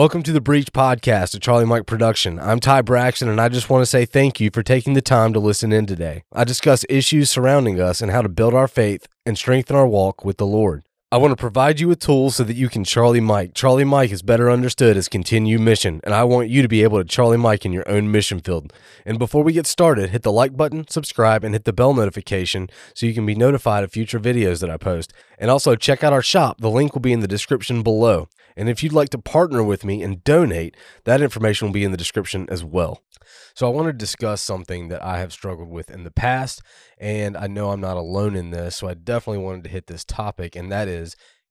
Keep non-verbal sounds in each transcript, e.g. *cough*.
Welcome to the Breach Podcast, a Charlie Mike production. I'm Ty Braxton, and I just want to say thank you for taking the time to listen in today. I discuss issues surrounding us and how to build our faith and strengthen our walk with the Lord. I want to provide you with tools so that you can Charlie Mike. Charlie Mike is better understood as continue mission, and I want you to be able to Charlie Mike in your own mission field. And before we get started, hit the like button, subscribe, and hit the bell notification so you can be notified of future videos that I post. And also check out our shop. The link will be in the description below. And if you'd like to partner with me and donate, that information will be in the description as well. So I want to discuss something that I have struggled with in the past, and I know I'm not alone in this. So I definitely wanted to hit this topic, and that is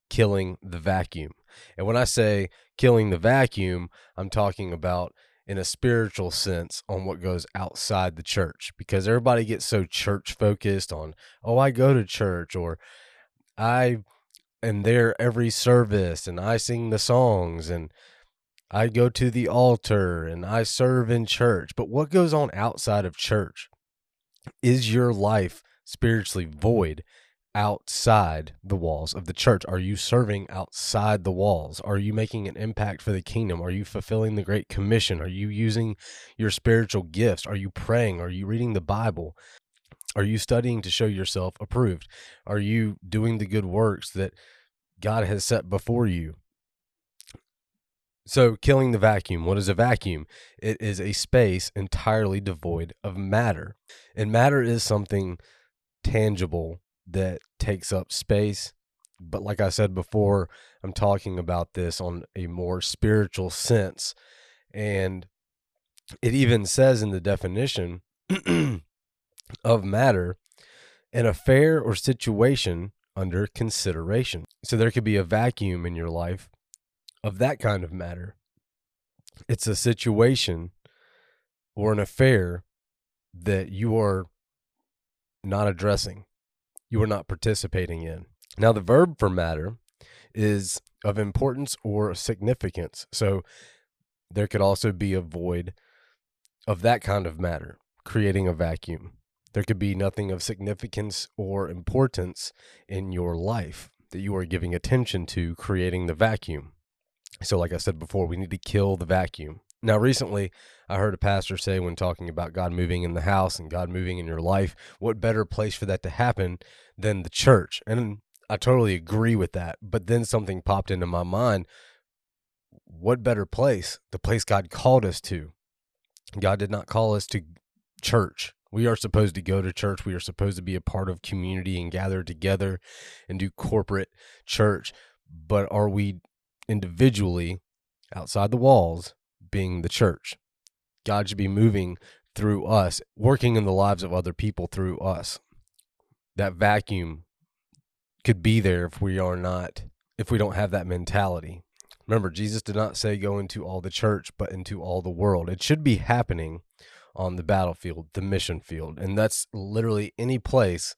killing the vacuum. And when I say killing the vacuum, I'm talking about in a spiritual sense on what goes outside the church because everybody gets so church focused on, oh, I go to church or I am there every service and I sing the songs and I go to the altar and I serve in church. But what goes on outside of church? Is your life spiritually void outside the walls of the church? Are you serving outside the walls? Are you making an impact for the kingdom? Are you fulfilling the Great Commission? Are you using your spiritual gifts? Are you praying? Are you reading the Bible? Are you studying to show yourself approved? Are you doing the good works that God has set before you? So, killing the vacuum. What is a vacuum? It is a space entirely devoid of matter. And matter is something tangible that takes up space. But, like I said before, I'm talking about this on a more spiritual sense. And it even says in the definition *clears throat* of matter an affair or situation under consideration. So, there could be a vacuum in your life of that kind of matter. It's a situation or an affair that you are not addressing, you are not participating in. Now, the verb for matter is of importance or significance. So, there could also be a void of that kind of matter, creating a vacuum. There could be nothing of significance or importance in your life that you are giving attention to, creating the vacuum. So, like I said before, we need to kill the vacuum. Now, recently, I heard a pastor say when talking about God moving in the house and God moving in your life, what better place for that to happen than the church? And I totally agree with that. But then something popped into my mind. What better place? The place God called us to. God did not call us to church. We are supposed to go to church. We are supposed to be a part of community and gather together and do corporate church. But are we individually outside the walls being the church. God should be moving through us, working in the lives of other people through us. That vacuum could be there if we are not, if we don't have that mentality. Remember, Jesus did not say go into all the church, but into all the world. It should be happening on the battlefield, the mission field. And that's literally any place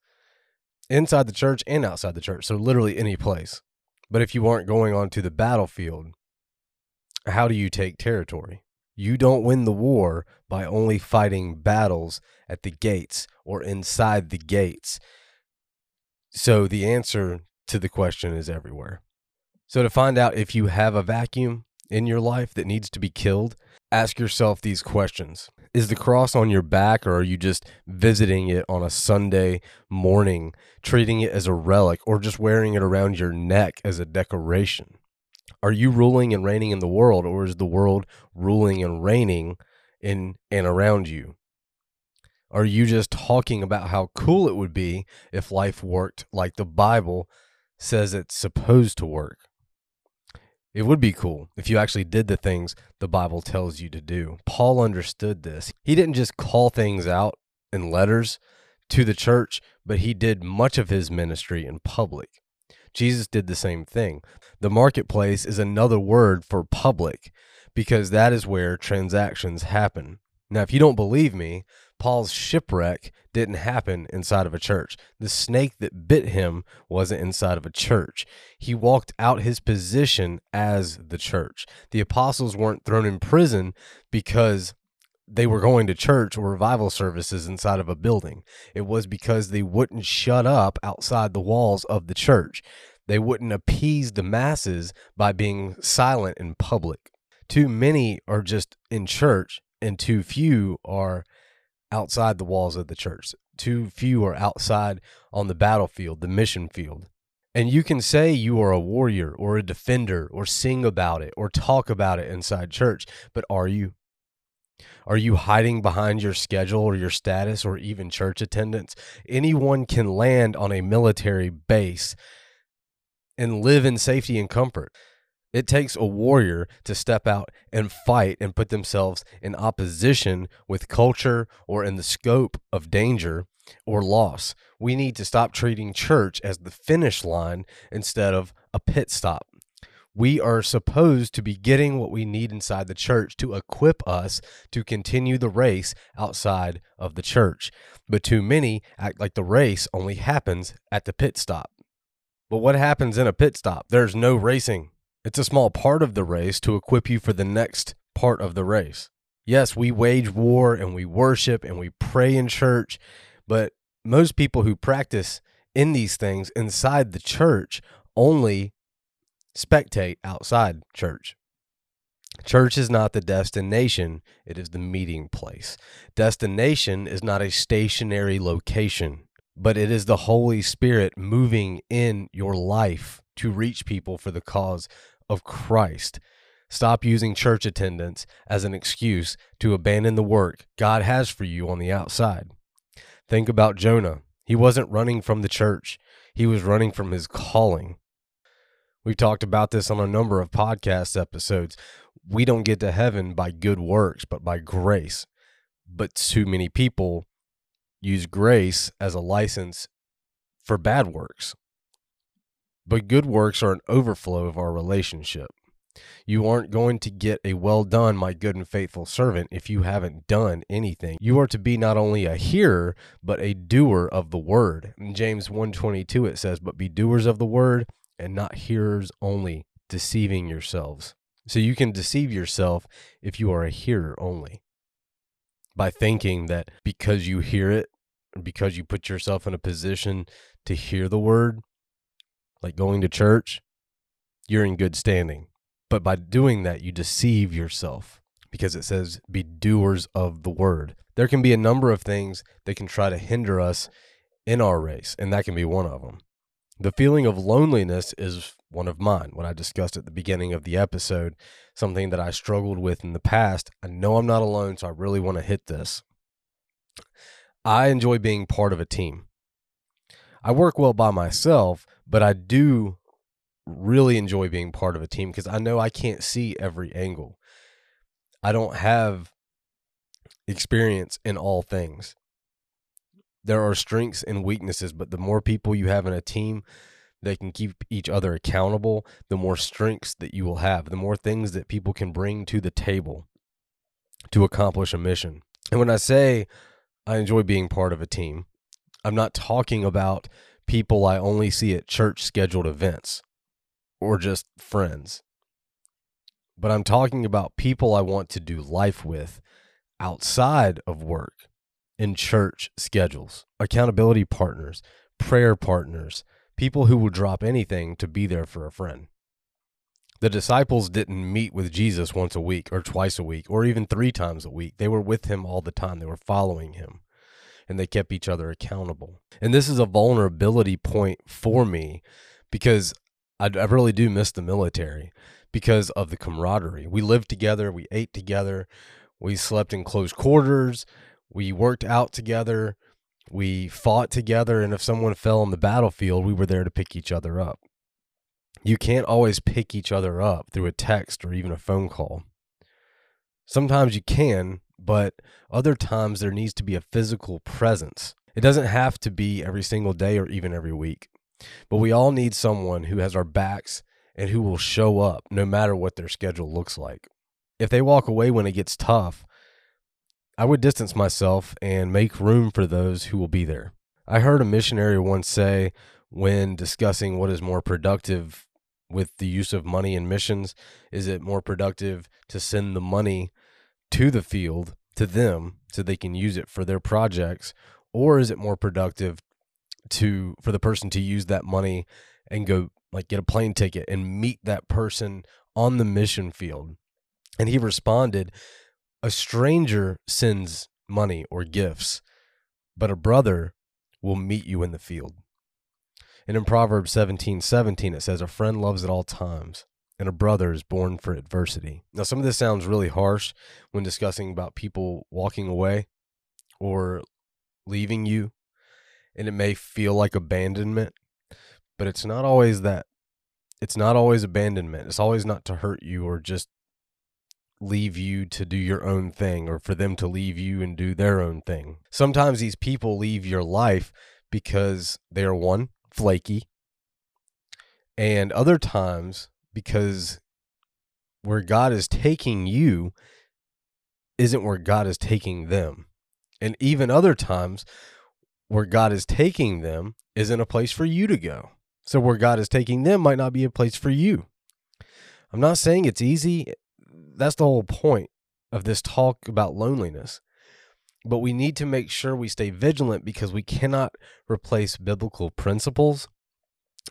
inside the church and outside the church. So, literally any place. But if you aren't going onto the battlefield, how do you take territory? You don't win the war by only fighting battles at the gates or inside the gates. So the answer to the question is everywhere. So to find out if you have a vacuum in your life that needs to be killed, ask yourself these questions. Is the cross on your back, or are you just visiting it on a Sunday morning, treating it as a relic, or just wearing it around your neck as a decoration? Are you ruling and reigning in the world, or is the world ruling and reigning in and around you? Are you just talking about how cool it would be if life worked like the Bible says it's supposed to work? It would be cool if you actually did the things the Bible tells you to do. Paul understood this. He didn't just call things out in letters to the church, but he did much of his ministry in public. Jesus did the same thing. The marketplace is another word for public because that is where transactions happen. Now, if you don't believe me, Paul's shipwreck didn't happen inside of a church. The snake that bit him wasn't inside of a church. He walked out his position as the church. The apostles weren't thrown in prison because they were going to church or revival services inside of a building. It was because they wouldn't shut up outside the walls of the church. They wouldn't appease the masses by being silent in public. Too many are just in church, and too few are outside the walls of the church. Too few are outside on the battlefield, the mission field. And you can say you are a warrior or a defender or sing about it or talk about it inside church, but are you? Are you hiding behind your schedule or your status or even church attendance? Anyone can land on a military base and live in safety and comfort. It takes a warrior to step out and fight and put themselves in opposition with culture or in the scope of danger or loss. We need to stop treating church as the finish line instead of a pit stop. We are supposed to be getting what we need inside the church to equip us to continue the race outside of the church. But too many act like the race only happens at the pit stop. But what happens in a pit stop? There's no racing. It's a small part of the race to equip you for the next part of the race. Yes, we wage war and we worship and we pray in church, but most people who practice in these things inside the church only spectate outside church. Church is not the destination, it is the meeting place. Destination is not a stationary location, but it is the Holy Spirit moving in your life to reach people for the cause of Christ. Stop using church attendance as an excuse to abandon the work God has for you on the outside. Think about Jonah. He wasn't running from the church, he was running from his calling. We've talked about this on a number of podcast episodes. We don't get to heaven by good works, but by grace. But too many people use grace as a license for bad works. But good works are an overflow of our relationship. You aren't going to get a well done, my good and faithful servant, if you haven't done anything. You are to be not only a hearer, but a doer of the word. In James 122 it says, But be doers of the word and not hearers only, deceiving yourselves. So you can deceive yourself if you are a hearer only by thinking that because you hear it, because you put yourself in a position to hear the word, like going to church, you're in good standing. But by doing that, you deceive yourself because it says be doers of the word. There can be a number of things that can try to hinder us in our race, and that can be one of them. The feeling of loneliness is one of mine, what I discussed at the beginning of the episode, something that I struggled with in the past. I know I'm not alone, so I really want to hit this. I enjoy being part of a team. I work well by myself, but I do really enjoy being part of a team because I know I can't see every angle. I don't have experience in all things. There are strengths and weaknesses, but the more people you have in a team that can keep each other accountable, the more strengths that you will have, the more things that people can bring to the table to accomplish a mission. And when I say I enjoy being part of a team, I'm not talking about people I only see at church scheduled events or just friends. But I'm talking about people I want to do life with outside of work in church schedules, accountability partners, prayer partners, people who will drop anything to be there for a friend. The disciples didn't meet with Jesus once a week or twice a week or even three times a week. They were with him all the time, they were following him and they kept each other accountable. And this is a vulnerability point for me because I, I really do miss the military because of the camaraderie. We lived together, we ate together, we slept in close quarters, we worked out together, we fought together, and if someone fell on the battlefield, we were there to pick each other up. You can't always pick each other up through a text or even a phone call. Sometimes you can, but other times there needs to be a physical presence. It doesn't have to be every single day or even every week, but we all need someone who has our backs and who will show up no matter what their schedule looks like. If they walk away when it gets tough, I would distance myself and make room for those who will be there. I heard a missionary once say when discussing what is more productive with the use of money in missions, is it more productive to send the money to the field to them so they can use it for their projects or is it more productive to for the person to use that money and go like get a plane ticket and meet that person on the mission field And he responded, A stranger sends money or gifts, but a brother will meet you in the field. And in Proverbs 17 17, it says, A friend loves at all times, and a brother is born for adversity. Now, some of this sounds really harsh when discussing about people walking away or leaving you, and it may feel like abandonment, but it's not always that. It's not always abandonment. It's always not to hurt you or just leave you to do your own thing or for them to leave you and do their own thing. Sometimes these people leave your life because they are one, flaky, and other times because where God is taking you isn't where God is taking them. And even other times where God is taking them isn't a place for you to go. So where God is taking them might not be a place for you. I'm not saying it's easy. That's the whole point of this talk about loneliness. But we need to make sure we stay vigilant because we cannot replace biblical principles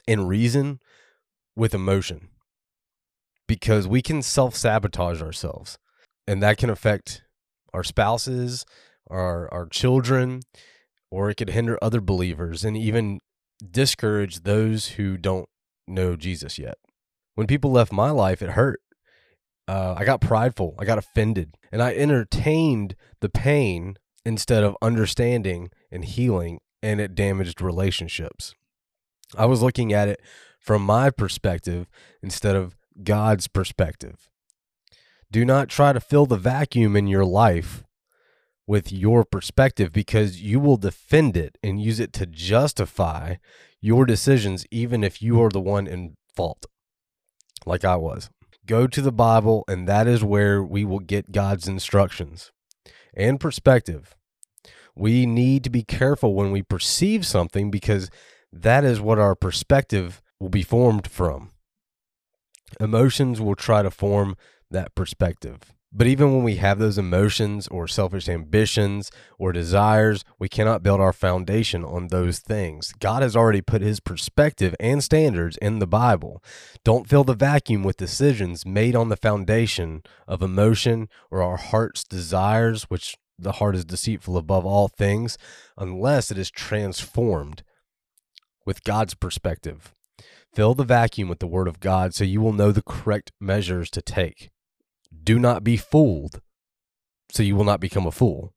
and reason with emotion because we can self sabotage ourselves and that can affect our spouses, our, our children, or it could hinder other believers and even discourage those who don't know Jesus yet. When people left my life, it hurt. Uh, I got prideful. I got offended. And I entertained the pain instead of understanding and healing, and it damaged relationships. I was looking at it from my perspective instead of God's perspective. Do not try to fill the vacuum in your life with your perspective because you will defend it and use it to justify your decisions, even if you are the one in fault, like I was. Go to the Bible, and that is where we will get God's instructions and perspective. We need to be careful when we perceive something because that is what our perspective will be formed from. Emotions will try to form that perspective. But even when we have those emotions or selfish ambitions or desires, we cannot build our foundation on those things. God has already put his perspective and standards in the Bible. Don't fill the vacuum with decisions made on the foundation of emotion or our heart's desires, which the heart is deceitful above all things, unless it is transformed with God's perspective. Fill the vacuum with the Word of God so you will know the correct measures to take do not be fooled so you will not become a fool.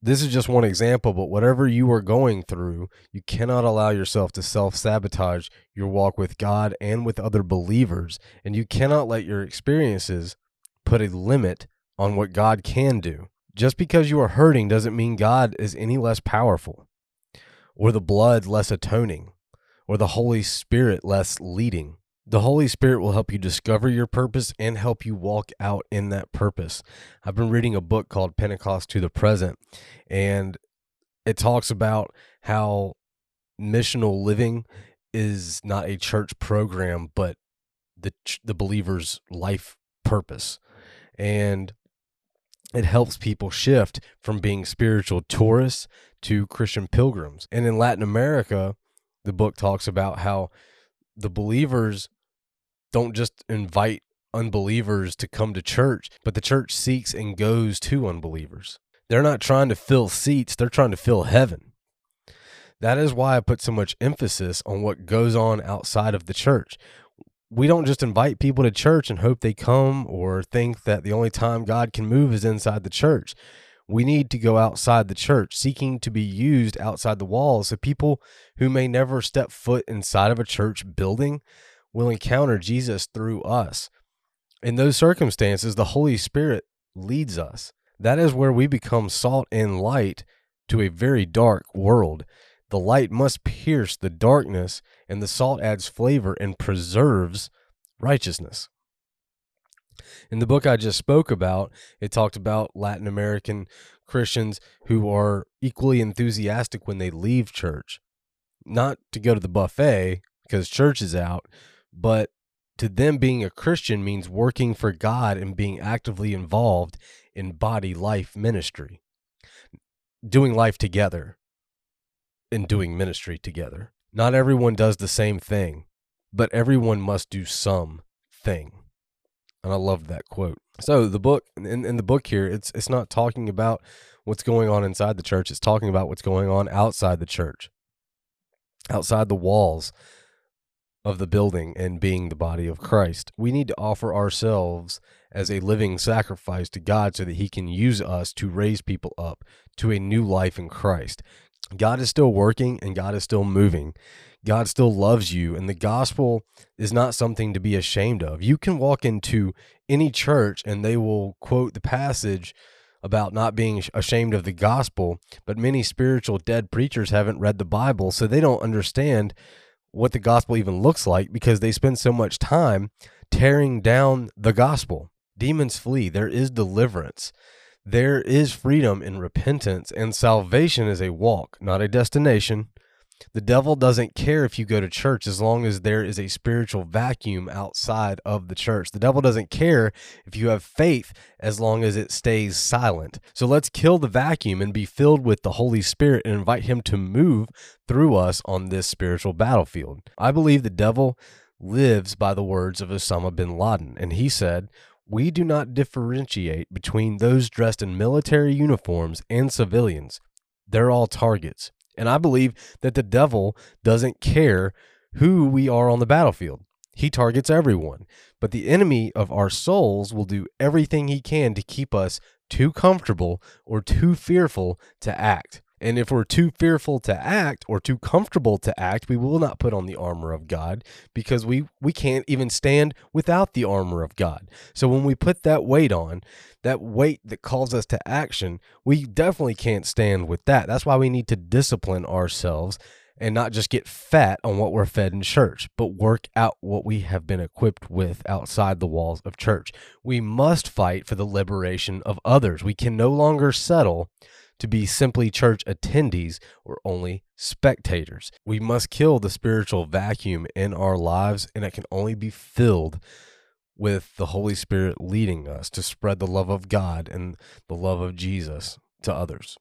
This is just one example, but whatever you are going through, you cannot allow yourself to self sabotage your walk with God and with other believers. And you cannot let your experiences put a limit on what God can do. Just because you are hurting doesn't mean God is any less powerful, or the blood less atoning, or the Holy Spirit less leading. The Holy Spirit will help you discover your purpose and help you walk out in that purpose. I've been reading a book called Pentecost to the Present, and it talks about how missional living is not a church program, but the the believer's life purpose. And it helps people shift from being spiritual tourists to Christian pilgrims. And in Latin America, the book talks about how the believers don't just invite unbelievers to come to church, but the church seeks and goes to unbelievers. They're not trying to fill seats, they're trying to fill heaven. That is why I put so much emphasis on what goes on outside of the church. We don't just invite people to church and hope they come or think that the only time God can move is inside the church. We need to go outside the church, seeking to be used outside the walls. So people who may never step foot inside of a church building will encounter Jesus through us. In those circumstances, the Holy Spirit leads us. That is where we become salt and light to a very dark world. The light must pierce the darkness, and the salt adds flavor and preserves righteousness. In the book I just spoke about, it talked about Latin American Christians who are equally enthusiastic when they leave church. Not to go to the buffet because church is out, but to them being a Christian means working for God and being actively involved in body life ministry, doing life together and doing ministry together. Not everyone does the same thing, but everyone must do some thing. And I love that quote. So the book in, in the book here, it's it's not talking about what's going on inside the church. It's talking about what's going on outside the church, outside the walls of the building and being the body of Christ. We need to offer ourselves as a living sacrifice to God so that He can use us to raise people up to a new life in Christ. God is still working and God is still moving. God still loves you, and the gospel is not something to be ashamed of. You can walk into any church and they will quote the passage about not being ashamed of the gospel, but many spiritual dead preachers haven't read the Bible, so they don't understand what the gospel even looks like because they spend so much time tearing down the gospel. Demons flee, there is deliverance. There is freedom in repentance, and salvation is a walk, not a destination. The devil doesn't care if you go to church as long as there is a spiritual vacuum outside of the church. The devil doesn't care if you have faith as long as it stays silent. So let's kill the vacuum and be filled with the Holy Spirit and invite him to move through us on this spiritual battlefield. I believe the devil lives by the words of Osama bin Laden, and he said, we do not differentiate between those dressed in military uniforms and civilians. They're all targets. And I believe that the devil doesn't care who we are on the battlefield. He targets everyone. But the enemy of our souls will do everything he can to keep us too comfortable or too fearful to act. And if we're too fearful to act or too comfortable to act, we will not put on the armor of God because we, we can't even stand without the armor of God. So when we put that weight on, that weight that calls us to action, we definitely can't stand with that. That's why we need to discipline ourselves and not just get fat on what we're fed in church, but work out what we have been equipped with outside the walls of church. We must fight for the liberation of others. We can no longer settle to be simply church attendees or only spectators. We must kill the spiritual vacuum in our lives, and it can only be filled with the Holy Spirit leading us to spread the love of God and the love of Jesus to others.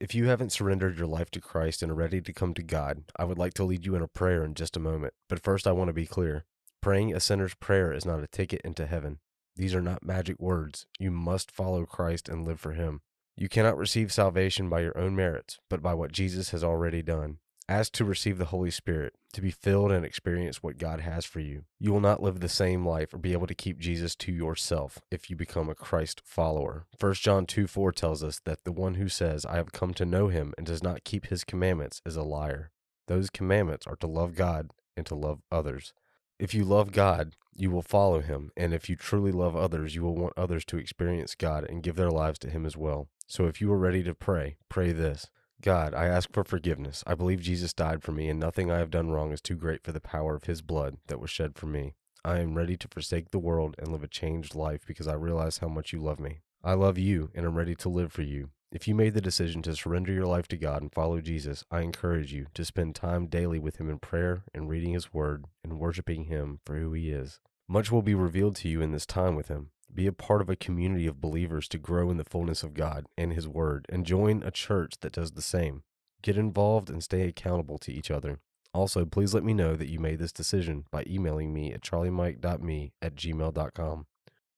If you haven't surrendered your life to Christ and are ready to come to God, I would like to lead you in a prayer in just a moment. But first, I want to be clear praying a sinner's prayer is not a ticket into heaven. These are not magic words. You must follow Christ and live for Him. You cannot receive salvation by your own merits, but by what Jesus has already done. Ask to receive the Holy Spirit, to be filled and experience what God has for you. You will not live the same life or be able to keep Jesus to yourself if you become a Christ follower. 1 John 2 4 tells us that the one who says, I have come to know him and does not keep his commandments is a liar. Those commandments are to love God and to love others. If you love God, you will follow him, and if you truly love others, you will want others to experience God and give their lives to him as well. So if you are ready to pray, pray this God, I ask for forgiveness. I believe Jesus died for me, and nothing I have done wrong is too great for the power of his blood that was shed for me. I am ready to forsake the world and live a changed life because I realize how much you love me. I love you and am ready to live for you. If you made the decision to surrender your life to God and follow Jesus, I encourage you to spend time daily with Him in prayer and reading His Word and worshiping Him for who He is. Much will be revealed to you in this time with Him. Be a part of a community of believers to grow in the fullness of God and His Word, and join a church that does the same. Get involved and stay accountable to each other. Also, please let me know that you made this decision by emailing me at charliemike.me at gmail.com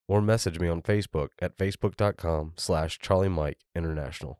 or message me on Facebook at facebook.com slash charliemike international.